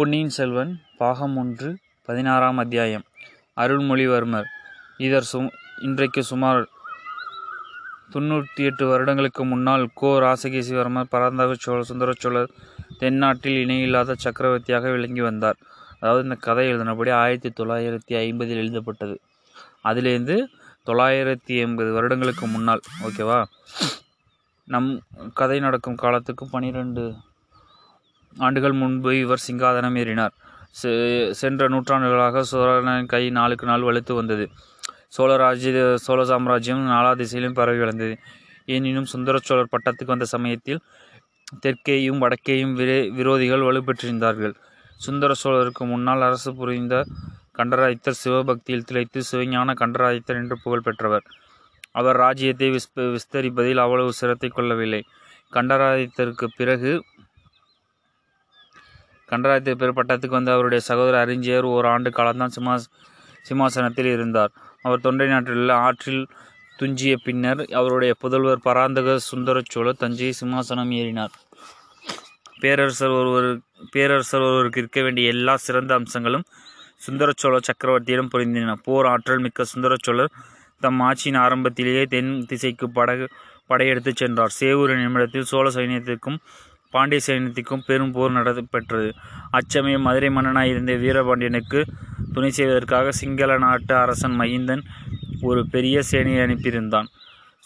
பொன்னியின் செல்வன் பாகம் ஒன்று பதினாறாம் அத்தியாயம். அருள்மொழிவர்மர். இதர் சு இன்றைக்கு சுமார் தொண்ணூற்றி எட்டு வருடங்களுக்கு முன்னால் கோ ராசகேசிவர்மர் பராந்தக சோழ சுந்தர சோழர் தென்னாட்டில் இணையில்லாத சக்கரவர்த்தியாக விளங்கி வந்தார். அதாவது இந்த கதை எழுதினபடி ஆயிரத்தி தொள்ளாயிரத்தி ஐம்பதில் எழுதப்பட்டது. அதிலேருந்து தொள்ளாயிரத்தி எண்பது வருடங்களுக்கு முன்னால் ஓகேவா? நம் கதை நடக்கும் காலத்துக்கு பனிரெண்டு ஆண்டுகள் முன்பு இவர் சிங்காதனம் ஏறினார். செ- சென்ற நூற்றாண்டுகளாக சோழனின் கை நாளுக்கு நாள் வலுத்து வந்தது. சோழ ராஜ்ய சோழ சாம்ராஜ்யம் நாலா திசையிலும் பரவி வளர்ந்தது. எனினும் சுந்தர சோழர் பட்டத்துக்கு வந்த சமயத்தில் தெற்கேயும் வடக்கேயும் விரே விரோதிகள் வலுப்பெற்றிருந்தார்கள். சுந்தர சோழருக்கு முன்னால் அரசு புரிந்த கண்டராதித்தர் சிவபக்தியில் திளைத்து சிவஞான கண்டராதித்தர் என்று புகழ் பெற்றவர். அவர் ராஜ்யத்தை விஸ்ப விஸ்தரிப்பதில் அவ்வளவு சிரத்தை கொள்ளவில்லை. கண்டராதித்தருக்கு பிறகு கண்டராதித்த பெருப்பட்டத்துக்கு பட்டத்துக்கு வந்த அவருடைய சகோதரர் அறிஞர் ஓர் ஆண்டு காலம்தான் சிம்மா சிம்மாசனத்தில் இருந்தார். அவர் தொண்டை நாட்டில் ஆற்றில் துஞ்சிய பின்னர் அவருடைய புதல்வர் பராந்தக சுந்தரச்சோழ தஞ்சையை தஞ்சை சிம்மாசனம் ஏறினார். பேரரசர் ஒருவர் பேரரசர் ஒருவருக்கு இருக்க வேண்டிய எல்லா சிறந்த அம்சங்களும் சுந்தர சோழ சக்கரவர்த்தியிடம் பொருந்தின. போர் ஆற்றல் மிக்க சுந்தரச்சோழர் தம் ஆட்சியின் ஆரம்பத்திலேயே தென் திசைக்கு படகு படையெடுத்துச் சென்றார். சேவூர் நிமிடத்தில் சோழ சைன்யத்திற்கும் பாண்டிய சைன்யத்திற்கும் பெரும் போர் நடைபெற்றது அச்சமயம் மதுரை மன்னனாய் இருந்த வீரபாண்டியனுக்கு துணை செய்வதற்காக சிங்கள நாட்டு அரசன் மகிந்தன் ஒரு பெரிய சேனையை அனுப்பியிருந்தான்.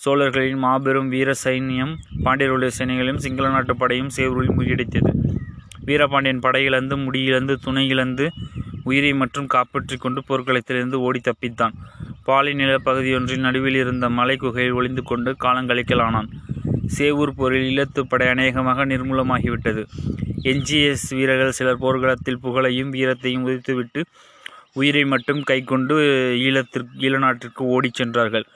சோழர்களின் மாபெரும் வீர சைன்யம் பாண்டியர்களுடைய சேனைகளையும் சிங்கள நாட்டு படையும் சேவூரில் முறியடித்தது. வீரபாண்டியன் படை இழந்து முடியிழந்து துணை இழந்து உயிரை மற்றும் காப்பாற்றிக் கொண்டு போர்க்களத்திலிருந்து ஓடி தப்பித்தான். பாலை நிலப்பகுதியொன்றின் நடுவில் இருந்த மலை குகையில் ஒளிந்து கொண்டு காலங்கழிக்கலானான். சேவூர் போரில் ஈழத்துப் படை அநேகமாக நிர்மூலமாகிவிட்டது. எஞ்சிய வீரர்கள் சிலர் போர்க்களத்தில் புகழையும் வீரத்தையும் உதித்துவிட்டு உயிரை மட்டும் கைக்கொண்டு ஈழத்திற்கு ஈழநாட்டிற்கு ஓடிச் சென்றார்கள்.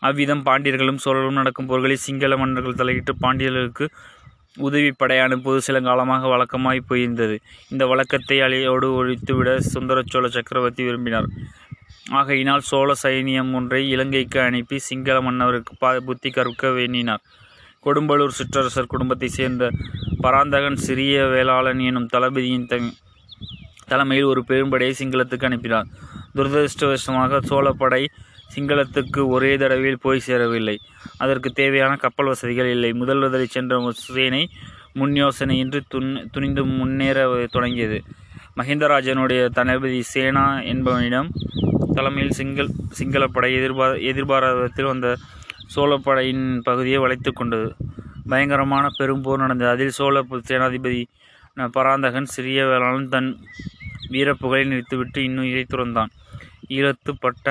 அவ்விதம் பாண்டியர்களும் சோழர்களும் நடக்கும் போர்களில் சிங்கள மன்னர்கள் தலையிட்டு பாண்டியர்களுக்கு உதவி படை அனுப்புவது சில காலமாக வழக்கமாய் போயிருந்தது. இந்த வழக்கத்தை அலையோடு ஒழித்துவிட சுந்தர சோழ சக்கரவர்த்தி விரும்பினார். ஆகையினால் சோழ சைனியம் ஒன்றை இலங்கைக்கு அனுப்பி சிங்கள மன்னருக்கு பா புத்தி கற்க வேண்டினார். கொடும்பலூர் சிற்றரசர் குடும்பத்தைச் சேர்ந்த பராந்தகன் சிறிய வேளாளன் எனும் தளபதியின் தலைமையில் ஒரு பெரும்படையை சிங்களத்துக்கு அனுப்பினார். துரதிருஷ்டவசமாக சோழப்படை சிங்களத்துக்கு ஒரே தடவையில் போய் சேரவில்லை. அதற்கு தேவையான கப்பல் வசதிகள் இல்லை. முதல் முதலை சென்ற சேனை முன் யோசனையின்றி துன் துணிந்து முன்னேற தொடங்கியது. மஹிந்தராஜனுடைய தளபதி சேனா என்பவனிடம் தலைமையில் சிங்கள் சிங்களப்படை எதிர்பார எதிர்பாராத விதத்தில் வந்த சோழப்படையின் பகுதியை வளைத்து கொண்டது. பயங்கரமான பெரும்போர் நடந்தது. அதில் சோழ சேனாதிபதி பராந்தகன் சிறிய வேளாளன் தன் வீரப்புகழை நிறுத்திவிட்டு இன்னுயிரை துறந்தான். ஈழத்து பட்ட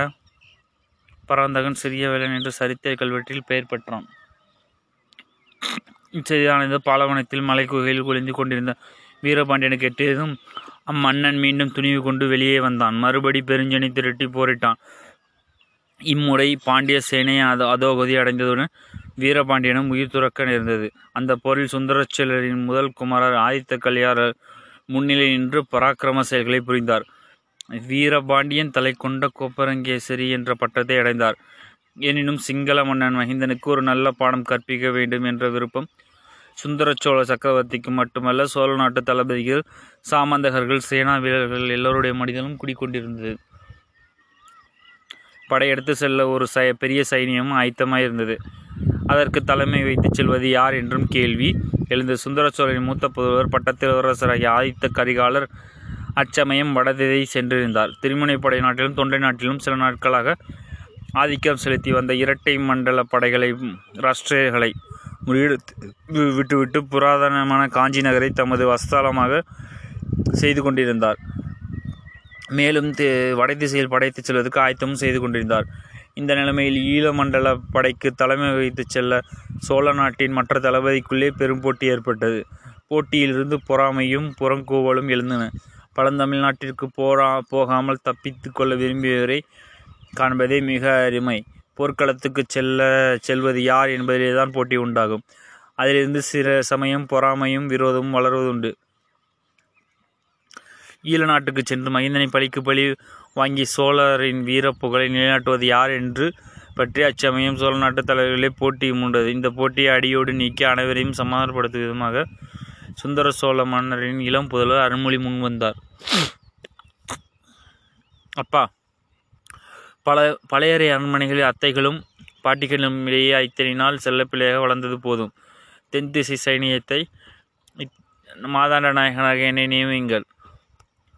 பராந்தகன் சிறிய வேலன் என்று சரித்திர கல்வெட்டில் பெயர் பெற்றான். இச்செய்தியானது பாலவனத்தில் மலைக்குகையில் குளிந்து கொண்டிருந்த வீரபாண்டியனுக்கு எட்டியதும் அம்மன்னன் மீண்டும் துணிவு கொண்டு வெளியே வந்தான். மறுபடி பெருஞ்சனி திரட்டி போரிட்டான். இம்முறை பாண்டிய சேனை அது அதோகதி அடைந்ததுடன் வீரபாண்டியனும் உயிர் துறக்க நேர்ந்தது. அந்த போரில் சுந்தரச்சோழரின் முதல் குமாரர் ஆதித்த கலியாரர் முன்னிலை நின்று பராக்கிரம செயல்களை புரிந்தார். வீரபாண்டியன் தலை கொண்ட கோப்பரங்கேசரி என்ற பட்டத்தை அடைந்தார். எனினும் சிங்கள மன்னன் மகிந்தனுக்கு ஒரு நல்ல பாடம் கற்பிக்க வேண்டும் என்ற விருப்பம் சுந்தர சோழ சக்கரவர்த்திக்கு மட்டுமல்ல சோழ நாட்டு தளபதிகள் சாமந்தகர்கள் சேனா வீரர்கள் எல்லோருடைய மனிதனும் குடிக்கொண்டிருந்தது. படையெடுத்து செல்ல ஒரு சை பெரிய சைனியமும் ஆயத்தமாய் இருந்தது. அதற்கு தலைமை வைத்துச் செல்வது யார் என்றும் கேள்வி. எழுந்த சுந்தர சோழரின் மூத்த புதல்வர் பட்டத்திலவரசராகிய ஆதித்த கரிகாலர் அச்சமயம் வடதிசை சென்றிருந்தார். திருமுனைப்படை நாட்டிலும் தொண்டை நாட்டிலும் சில நாட்களாக ஆதிக்கம் செலுத்தி வந்த இரட்டை மண்டல படைகளை ராஷ்டிரியர்களை முறியெடுத்து விட்டுவிட்டு புராதனமான காஞ்சி நகரை தமது வஸ்தாலமாக செய்து கொண்டிருந்தார். மேலும் தி- வடதிசையில் படைத்துச் செல்வதற்கு ஆயத்தமும் செய்து கொண்டிருந்தார். இந்த நிலைமையில் ஈழமண்டல படைக்கு தலைமை வகித்துச் செல்ல சோழ நாட்டின் மற்ற தளபதிக்குள்ளே பெரும் போட்டி ஏற்பட்டது. போட்டியிலிருந்து பொறாமையும் புறங்கூவலும் எழுந்தன. பழந்தமிழ்நாட்டிற்கு போரா போகாமல் தப்பித்து கொள்ள விரும்பியவரை காண்பதே மிக அருமை. போர்க்களத்துக்கு செல்ல செல்வது யார் என்பதிலே தான் போட்டி உண்டாகும். அதிலிருந்து சில சமயம் பொறாமையும் விரோதமும் வளர்வதுண்டு. ஈழ நாட்டுக்கு சென்று மகிந்தனை பழிக்கு பழி வாங்கி சோழரின் வீரப் புகழை நிலைநாட்டுவது யார் என்று பற்றி அச்சமயம் சோழ நாட்டு தலைவர்களே போட்டி மூண்டது. இந்த போட்டியை அடியோடு நீக்கி அனைவரையும் சமாதானப்படுத்தும் விதமாக சுந்தர சோழ மன்னரின் இளம் புதல்வர் அருண்மொழி முன்வந்தார் அப்பா பல பழையறை அரண்மனைகளில் அத்தைகளும் பாட்டிகளும் இடையே இத்தனை நாள் செல்லப்பிள்ளையாக வளர்ந்தது போதும். தென் திசை சைனியத்தை மாதாண்ட நாயகனாக என்னை நியமியுங்கள்.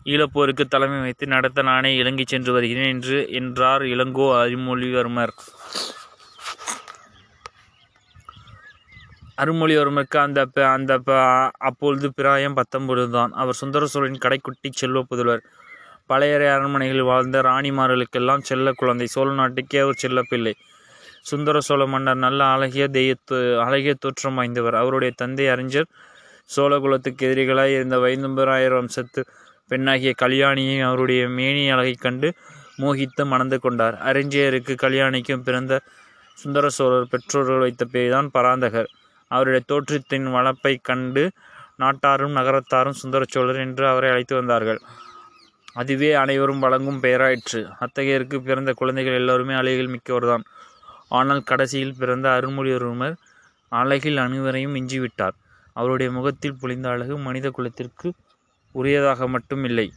ஈழப்போருக்கு தலைமை வைத்து நடத்த நானே இலங்கை சென்று வருகிறேன் என்று என்றார் இளங்கோ அருள்மொழிவர்மர் அருள்மொழிவர்மருக்கு அந்த அந்த அப்பொழுது பிராயம் பத்தொன்பது தான் அவர் சுந்தர சோழரின் கடைக்குட்டி செல்வ புதல்வர். பழையறை அரண்மனைகளில் வாழ்ந்த ராணிமார்களுக்கெல்லாம் செல்ல குழந்தை. சோழ நாட்டுக்கே அவர் செல்ல பிள்ளை சுந்தர சோழ மன்னர் நல்ல அழகிய தெய்யத்து அழகிய தோற்றம் வாய்ந்தவர். அவருடைய தந்தை அறிஞர் சோழகுலத்துக்கு எதிரிகளாய் இருந்த வைந்தம்பராயர் வம்சத்து பெண்ணாகிய கல்யாணியை அவருடைய மேனி அழகைக் கண்டு மோகித்து மணந்து கொண்டார். அறிஞருக்கு கல்யாணிக்கும் பிறந்த சுந்தர சோழர் பெற்றோர்கள் வைத்த பேர்தான் பராந்தகர். அவருடைய தோற்றத்தின் வளப்பை கண்டு நாட்டாரும் நகரத்தாரும் சுந்தர சோழர் என்று அவரை அழைத்து வந்தார்கள். அதுவே அனைவரும் வழங்கும் பெயராயிற்று அத்தகையருக்கு பிறந்த குழந்தைகள் எல்லோருமே அழகில் மிக்கவர்தான். ஆனால் கடைசியில் பிறந்த அருள்மொழிவர்மர் அழகில் அனைவரையும் மிஞ்சிவிட்டார். அவருடைய முகத்தில் பொழிந்த அழகு மனித குலத்திற்கு உரியதாக மட்டும் இல்லை.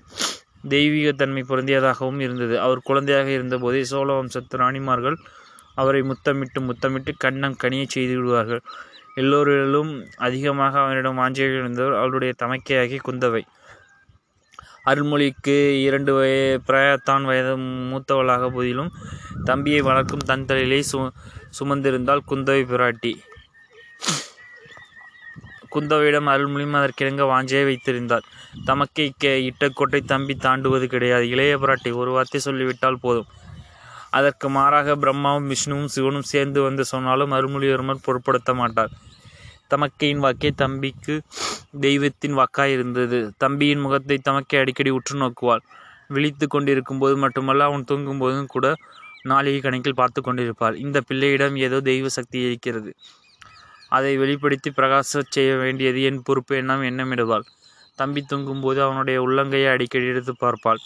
தெய்வீகத்தன்மை பொருந்தியதாகவும் இருந்தது. அவர் குழந்தையாக இருந்தபோதே சோழ வம்சத்து ராணிமார்கள் அவரை முத்தமிட்டு முத்தமிட்டு கண்ணம் கனியச் செய்து விடுவார்கள். எல்லோரிலும் அதிகமாக அவனிடம் வாஞ்சியாக இருந்தவர் அவருடைய தமக்கையாகி குந்தவை. அருள்மொழிக்கு இரண்டு வய பிராயத்தான் வயது மூத்தவளாக போதிலும் தம்பியை வளர்க்கும் தன் தலையிலே சு சுமந்திருந்தால் குந்தவை பிராட்டி. குந்தவையிடம் அருள்மொழியும் அதற்கிணங்க வாஞ்சையை வைத்திருந்தார் தமக்கை கே- தம்பி தாண்டுவது கிடையாது. இளைய பிராட்டி ஒரு வார்த்தை சொல்லிவிட்டால் போதும். அதற்கு மாறாக பிரம்மாவும் விஷ்ணுவும் சிவனும் சேர்ந்து வந்து சொன்னாலும் அருள்மொழிவர்மர் பொருட்படுத்த மாட்டார் தமக்கையின் வாக்கே தம்பிக்கு தெய்வத்தின் வாக்காய் இருந்தது. தம்பியின் முகத்தை தமக்கை அடிக்கடி உற்று நோக்குவாள். விழித்து கொண்டிருக்கும் போது மட்டுமல்ல அவன் தூங்கும் போதும் கூட நாளிகை கணக்கில் பார்த்து கொண்டிருப்பாள். இந்த பிள்ளையிடம் ஏதோ தெய்வ சக்தி இருக்கிறது. அதை வெளிப்படுத்தி பிரகாசச் செய்ய வேண்டியது என் பொறுப்பு. எண்ணம் எண்ணமிடுவாள். தம்பி தூங்கும்போது அவனுடைய உள்ளங்கையை அடிக்கடி எடுத்து பார்ப்பாள்.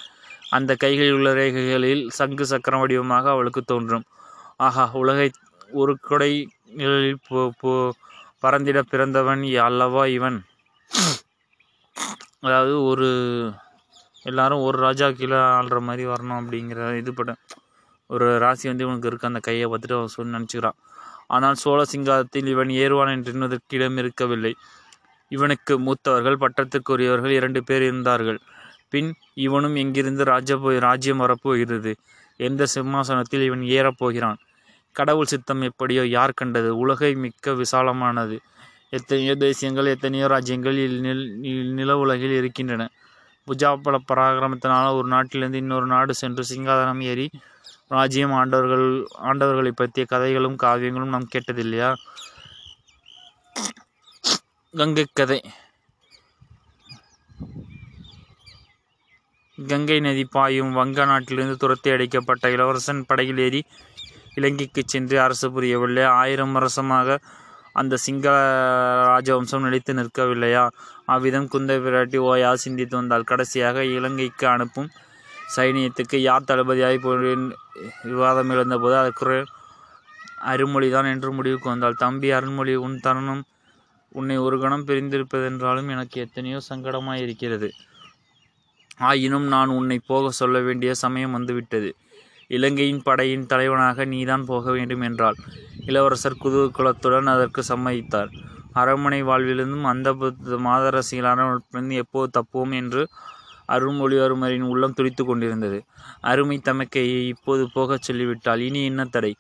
அந்த கைகளில் உள்ள ரேகைகளில் சங்கு சக்கரம் வடிவமாக அவளுக்கு தோன்றும். ஆஹா உலகை ஒரு கொடை நிழலில் போ போ பறந்திட பிறந்தவன் அல்லவா இவன்? அதாவது ஒரு எல்லாரும் ஒரு ராஜா கீழே ஆள்ற மாதிரி வரணும் அப்படிங்கிற இது பட ஒரு ராசி வந்து இவனுக்கு இருக்குது அந்த கையை பார்த்துட்டு அவன் சொல்லி நினச்சிக்கிறான். ஆனால் சோழ சிங்காதத்தில் இவன் ஏறுவான் என்று இடம் இருக்கவில்லை. இவனுக்கு மூத்தவர்கள் பட்டத்துக்குரியவர்கள் இரண்டு பேர் இருந்தார்கள். பின் இவனும் எங்கிருந்து ராஜ்ய ராஜ்யம் வரப்போகிறது எந்த சிம்மாசனத்தில் இவன் ஏறப்போகிறான் கடவுள் சித்தம் எப்படியோ யார் கண்டது? உலகை மிக்க விசாலமானது. எத்தனையோ தேசியங்கள் எத்தனையோ ராஜ்யங்கள் இல் நில் நில உலகில் இருக்கின்றன. புஜாபல பராக்கிரமத்தினால் ஒரு நாட்டிலிருந்து இன்னொரு நாடு சென்று சிங்காதனம் ஏறி ராஜ்யம் ஆண்டவர்கள் ஆண்டவர்களை பற்றிய கதைகளும் காவியங்களும் நாம் கேட்டதில்லையா? கங்கை கதை. கங்கை நதி பாயும் வங்க நாட்டிலிருந்து துரத்தி அடிக்கப்பட்ட இளவரசன் படகில் ஏறி இலங்கைக்கு சென்று அரசு புரியவில்லை. ஆயிரம் வருஷமாக அந்த சிங்கள ராஜவம்சம் நிலைத்து நிற்கவில்லையா? அவ்விதம் குந்த பிராட்டி ஓயா சிந்தித்து வந்தால் கடைசியாக இலங்கைக்கு அனுப்பும் சைனியத்துக்கு யார் தளபதியாக போய் விவாதம் எழுந்தபோது அதற்கு அருள்மொழிதான் என்று முடிவுக்கு வந்தாள். தம்பி அருள்மொழி உன் தருணம் உன்னை ஒரு கணம் பிரிந்திருப்பதென்றாலும் எனக்கு எத்தனையோ சங்கடமாயிருக்கிறது. ஆயினும் நான் உன்னை போக சொல்ல வேண்டிய சமயம் வந்துவிட்டது. இலங்கையின் படையின் தலைவனாக நீதான் போக வேண்டும் என்றாள். இளவரசர் குதூகலத்துடன் அதற்கு சம்மதித்தார். அரண்மனை வாழ்விலிருந்தும் அந்த மாதரசிகளான எப்போது தப்புவோம் என்று அருள்மொழிவர்மரின் உள்ளம் துடித்து கொண்டிருந்தது. அருமை தமக்கையை இப்போது போகச் சொல்லிவிட்டால் இனி என்ன தடை?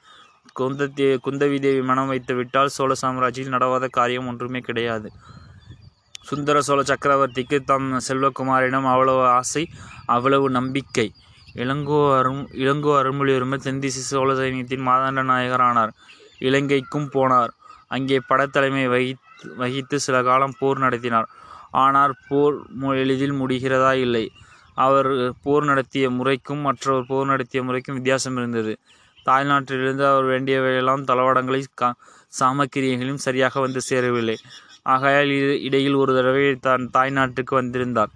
குந்தத்தி குந்தவி தேவி மனம் வைத்து விட்டால் சோழ சாம்ராஜ்யத்தில் நடவாத காரியம் ஒன்றுமே கிடையாது. சுந்தர சோழ சக்கரவர்த்திக்கு தம் செல்வகுமாரிடம் அவ்வளவு ஆசை அவ்வளவு நம்பிக்கை. இளங்கோ அரும் இளங்கோ அருள்மொழிவர்மர் தென்திசை சோழ சைனியத்தின் மாதாண்ட நாயகரானார். இலங்கைக்கும் போனார். அங்கே படைத்தலைமை வகித்து வகித்து சில காலம் போர் நடத்தினார். ஆனால் போர் மு- எளிதில் முடிகிறதா இல்லை. அவர் போர் நடத்திய முறைக்கும் மற்றவர் போர் நடத்திய முறைக்கும் வித்தியாசம் இருந்தது. தாய்நாட்டிலிருந்து அவர் வேண்டியவையெல்லாம் தளவாடங்களை கா சாமக்கிரியங்களும் சரியாக வந்து சேரவில்லை. ஆகையால் இது இடையில் ஒரு தடவை தன் தாய்நாட்டுக்கு வந்திருந்தார்.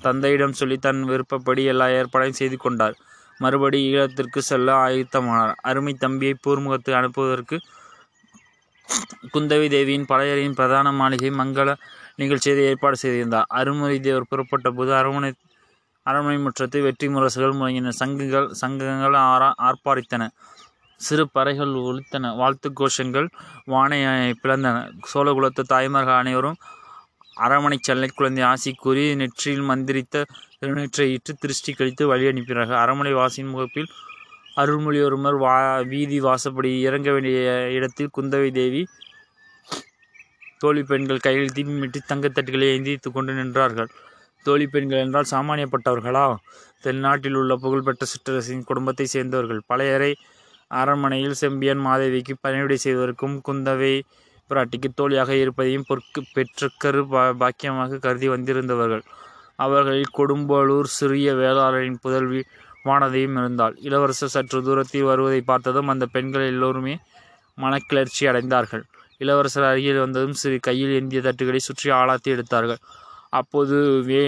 தந்தையிடம் சொல்லி தன் விருப்பப்படி எல்லா ஏற்பாடையும் செய்து கொண்டார். மறுபடி ஈழத்திற்கு செல்ல ஆயத்தமானார். அருமை தம்பியை போர்முகத்துக்கு அனுப்புவதற்கு குந்தவி தேவியின் படையறையின் பிரதான மாளிகை மங்கள நிகழ்ச்சியை ஏற்பாடு செய்திருந்தார். அருள்மொழி தேவர் புறப்பட்ட போது அரண்மனை அரண்மனை முற்றத்தில் வெற்றி முரசுகள் முழங்கின. சங்கங்கள் சங்கங்கள் ஆரா ஆர்ப்பாரித்தன. சிறு பறைகள் ஒலித்தன. வாழ்த்து கோஷங்கள் வானை பிளந்தன. சோழகுலத்து தாய்மார்கள் அனைவரும் அரமனை செல்லை குழந்தை ஆசி கூறி நெற்றியில் மந்திரித்த திருநெற்றை இட்டு திருஷ்டி கழித்து வழி அனுப்பினார்கள். அரண்மனை வாசியின் முகப்பில் அருள்மொழிவர்மர் வா வீதி வாசப்படி இறங்க வேண்டிய இடத்தில் குந்தவை தேவி தோழி பெண்கள் கையில் தீபமிட்டு தங்கத்தட்டுகளை ஏந்தித்து கொண்டு நின்றார்கள். தோழி பெண்கள் என்றால் சாமானியப்பட்டவர்களா? தென்னாட்டில் உள்ள புகழ்பெற்ற சிற்றரசின் குடும்பத்தை சேர்ந்தவர்கள். பழையறை அரண்மனையில் செம்பியன் மாதேவிக்கு பணிவிடை செய்வதற்கும் குந்தவை பிராட்டிக்கு தோழியாக இருப்பதையும் பொற்கு பெற்றுக்கரு பா பாக்கியமாக கருதி வந்திருந்தவர்கள். அவர்களில் கொடும்பாளூர் சிறிய வேளாளரின் புதல்வி வானதியும் இருந்தாள். இளவரசர் சற்று தூரத்தில் வருவதை பார்த்ததும் அந்த பெண்கள் எல்லோருமே மனக்கிளர்ச்சி அடைந்தார்கள். இளவரசர் அருகில் வந்ததும் சிறு கையில் ஏந்திய தட்டுகளை சுற்றி ஆளாத்தி எடுத்தார்கள். அப்போது வே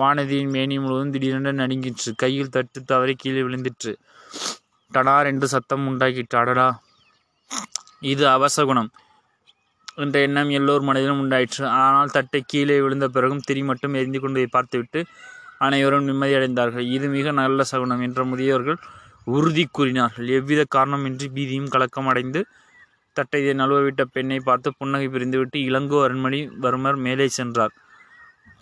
வானதியின் மேனி முழுவதும் திடீரென்று நடுங்கிற்று. கையில் தட்டு தவறி கீழே விழுந்திற்று. டடார் என்று சத்தம் உண்டாக்கிற்று அடடா இது அவசகுணம் என்ற எண்ணம் எல்லோர் மனதிலும் உண்டாயிற்று. ஆனால் தட்டை கீழே விழுந்த பிறகும் திரி மட்டும் எரிந்து கொண்டு பார்த்துவிட்டு அனைவரும் நிம்மதியடைந்தார்கள். இது மிக நல்ல சகுனம் என்ற முதியவர்கள் உறுதி கூறினார்கள். எவ்வித காரணமின்றி பீதியும் கலக்கம் அடைந்து தட்டை நழுவவிட்ட பெண்ணை பார்த்து புன்னகை பிரிந்துவிட்டு இளங்கோ அருண்மணி வர்மர் மேலே சென்றார்.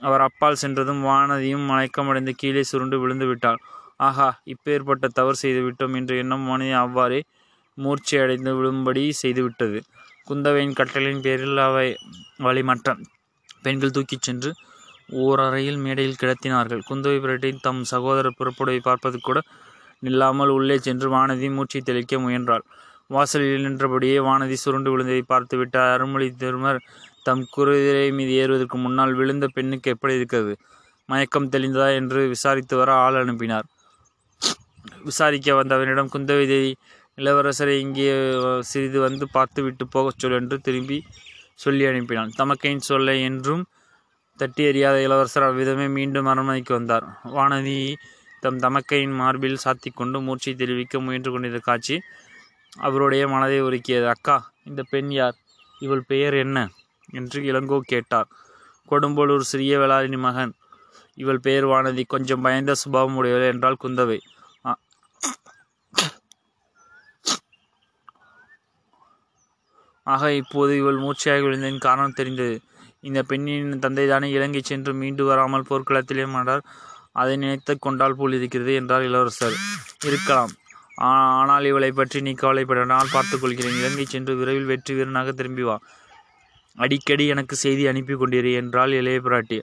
அவர் அப்பால் சென்றதும் வானதியும் மயக்கமடைந்து கீழே சுருண்டு விழுந்து விட்டாள். ஆஹா இப்பேற்பட்ட தவறு செய்து விட்டோம் என்ற எண்ணம் மனித அவ்வாறே மூர்ச்சை அடைந்து விழும்படி செய்துவிட்டது குந்தவையின் கட்டளையின் பேரில் அவை அவளை பெண்கள் தூக்கிச் சென்று ஓரறையில் மேடையில் கிடத்தினார்கள். குந்தவை பிறட்டை தம் சகோதரர் புறப்படுவை பார்ப்பது கூட நில்லாமல் உள்ளே சென்று வானதி மூச்சை தெளிக்க முயன்றாள். வாசலில் நின்றபடியே வானதி சுருண்டு விழுந்ததை பார்த்துவிட்ட அருள்மொழி திருமர் தம் குதிரை மீது ஏறுவதற்கு முன்னால் விழுந்த பெண்ணுக்கு எப்படி இருக்கிறது? மயக்கம் தெளிந்ததா என்று விசாரித்து வர ஆள் அனுப்பினார். விசாரிக்க வந்தவனிடம் குந்தவை தேவி இளவரசரை இங்கே சிறிது வந்து பார்த்துவிட்டு போகச் சொல் என்று திரும்பி சொல்லி அனுப்பினான். தமக்கையின் சொல்லை என்றும் தட்டி எறியாத இளவரசர் அவ்விதமே மீண்டும் அரண்மனைக்கு வந்தார். வானதி தம் தமக்கையின் மார்பில் சாத்தி கொண்டு மூச்சை தெரிவிக்க முயன்று கொண்டிருந்த காட்சி அவருடைய மனதை உருக்கியது. அக்கா இந்த பெண் யார்? இவள் பெயர் என்ன? என்று இளங்கோ கேட்டார். கொடும்போலூர் சிறிய வேளாளினி மகன். இவள் பெயர் வானதி. கொஞ்சம் பயந்த சுபாவம் உடையவள் என்றால் குந்தவை. ஆக இப்போது இவள் மூர்ச்சையாகி விழுந்ததின் காரணம் தெரிந்தது. இந்த பெண்ணின் தந்தைதானே இலங்கை சென்று மீண்டு வராமல் போர்க்களத்திலே மாட்டார் அதை நினைத்து கொண்டால் போல் இருக்கிறது என்றார் இளவரசர். இருக்கலாம். ஆனால் இவளை பற்றி நீ கவலைப்பட நான் பார்த்துக்கொள்கிறேன் இலங்கை சென்று விரைவில் வெற்றி வீரனாக திரும்பி வா. அடிக்கடி எனக்கு செய்தி அனுப்பி கொண்டிரு என்றாள் இளைய பிராட்டி.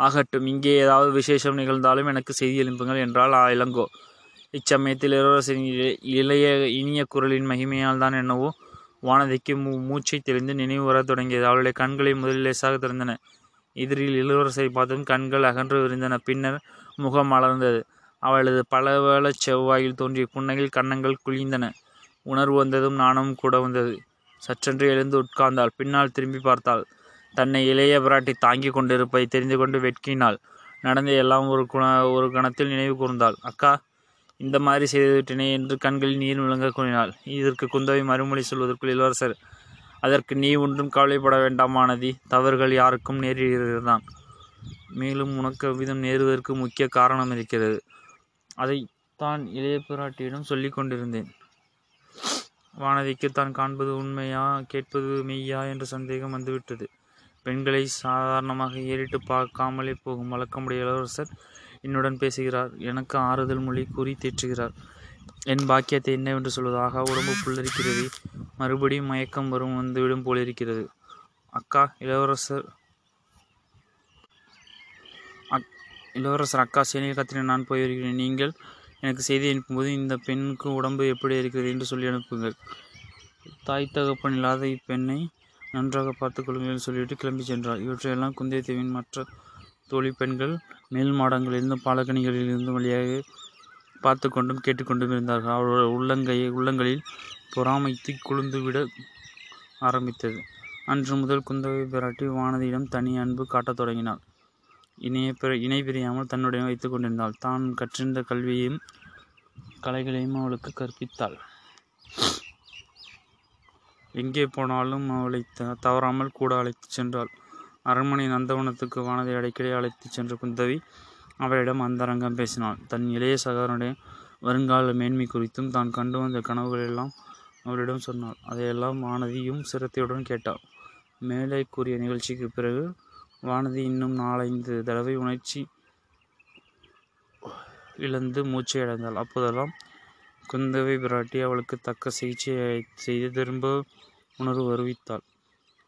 ஆகட்டும் இங்கே ஏதாவது விசேஷம் நிகழ்ந்தாலும் எனக்கு செய்தி அனுப்புங்கள் என்றால் இளங்கோ. இச்சமயத்தில் இளவரசரின் இளைய இனிய குரலின் மகிமையால் தான் என்னவோ வானதிக்கு மூ மூச்சை தெளிந்து நினைவு வரத் தொடங்கியது. அவளுடைய கண்களை முதலில் லேசாக திறந்தன. எதிரில் இளவரசை பார்த்ததும் கண்கள் அகன்று விரிந்தன. பின்னர் முகம் மலர்ந்தது அவளது பலவள செவ்வாயில் தோன்றிய புன்னகையில் கன்னங்கள் குழிந்தன உணர்வு வந்ததும் நாணமும் கூட வந்தது. சற்றென்று எழுந்து உட்கார்ந்தாள். பின்னால் திரும்பி பார்த்தாள். தன்னை இளைய பிராட்டி தாங்கிக் கொண்டிருப்பதை தெரிந்து கொண்டு வெட்கினாள். நடந்த எல்லாம் ஒரு குண ஒரு கணத்தில் நினைவு கூர்ந்தாள். அக்கா இந்த மாதிரி செய்துவிட்டனே என்று கண்களில் நீர் விளங்க கூறினாள். இதற்கு குந்தவை மறுமொழி சொல்வதற்குள் இளவரசர் அதற்கு நீ ஒன்றும் கவலைப்பட வேண்டாமானதி தவறுகள் யாருக்கும் நேரிடுகிறதுதான். மேலும் உனக்கு அவ்விதம் நேருவதற்கு முக்கிய காரணம் இருக்கிறது. அதை தான் இளைய பிராட்டியிடம் சொல்லிக் கொண்டிருந்தேன். வானதிக்கு தான் காண்பது உண்மையா கேட்பது மெய்யா என்ற சந்தேகம் வந்துவிட்டது. பெண்களை சாதாரணமாக ஏறிட்டு பார்க்காமலே போகும் வழக்கமுடைய இளவரசர் என்னுடன் பேசுகிறார். எனக்கு ஆறுதல் மொழி கூறி தேற்றுகிறார். என் பாக்கியத்தை என்னவென்று சொல்வதாக உடம்பு புல்லரிக்கிறது. மறுபடியும் மயக்கம் வரும் வந்துவிடும் போலிருக்கிறது. அக்கா இளவரசர். அக் இளவரசர் அக்கா சேனியகத்தினை நான் போய் வருகிறேன் நீங்கள் எனக்கு செய்தி அனுப்பும்போது இந்த பெண்ணுக்கு உடம்பு எப்படி இருக்கிறது என்று சொல்லி அனுப்புங்கள். தாய் தகப்பன் இல்லாத இப்பெண்ணை நன்றாக பார்த்துக் கொள்ளுங்கள் என்று சொல்லிவிட்டு கிளம்பி சென்றார். இவற்றையெல்லாம் குந்தை தேவியின் மற்ற தோழி பெண்கள் மேல் மாடங்களிலிருந்தும் பாலகணிகளிலிருந்தும் வழியாக பார்த்து கொண்டும் கேட்டுக்கொண்டும் இருந்தார்கள். அவர்கள் உள்ளங்கை உள்ளங்களில் பொறாமை தீக்குழுந்து ஆரம்பித்தது. அன்று முதல் குந்தவை பிராட்டி வானதியிடம் தனி அன்பு காட்டத் தொடங்கினாள். இணைய பிற இணை பிரியாமல் தன்னுடைய வைத்துக் கொண்டிருந்தாள். தான் கற்றிருந்த கல்வியையும் கலைகளையும் அவளுக்கு கற்பித்தாள். எங்கே போனாலும் அவளை த தவறாமல் கூட அழைத்துச் சென்றாள். அரண்மனை நந்தவனத்துக்கு வானதி அடிக்கடி அழைத்துச் சென்ற குந்தவி அவளிடம் அந்தரங்கம் பேசினாள். தன் இளைய சகோதரனுடைய வருங்கால மேன்மை குறித்தும் தான் கண்டு வந்த கனவுகளையெல்லாம் அவளிடம் சொன்னாள். அதையெல்லாம் வானதியும் சிரத்தையுடன் கேட்டாள். மேலே கூறிய நிகழ்ச்சிக்குப் பிறகு வானதி இன்னும் நாலைந்து தடவை உணர்ச்சி இழந்து மூச்சை அடைந்தாள். அப்போதெல்லாம் குந்தவை பிராட்டி அவளுக்குத் தக்க சிகிச்சை செய்து திரும்ப உணர்வு வருவித்தாள்.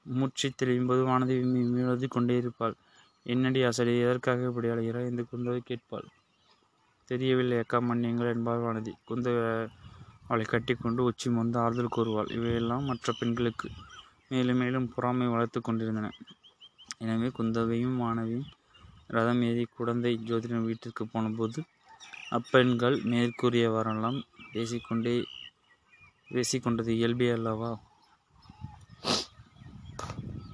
மூச்சு தெளியும்போது வானதி விம்மி விம்மி கொண்டே கொண்டேயிருப்பாள். என்னடி அசடே எதற்காக இப்படி அழுகிறாய்? என்று குந்தவை கேட்பாள். தெரியவில்லை அக்கா மன்னியுங்கள் என்பாள் வானதி. குந்தவை அவளைக் கட்டிக்கொண்டு உச்சி மோந்து ஆறுதல் கூறுவாள். இவையெல்லாம் மற்ற பெண்களுக்கு மேலும் மேலும் பொறாமை வளர்த்துக் கொண்டிருந்தன. எனவே குந்தவையும் வானதியும் ரதம் ஏறிக் குடந்தை ஜோதிடர் வீட்டிற்குப் போனபோது அப்பெண்கள் மேற்கூறியவாறெல்லாம் பேசிக் கொண்டது இயல்பே அல்லவா?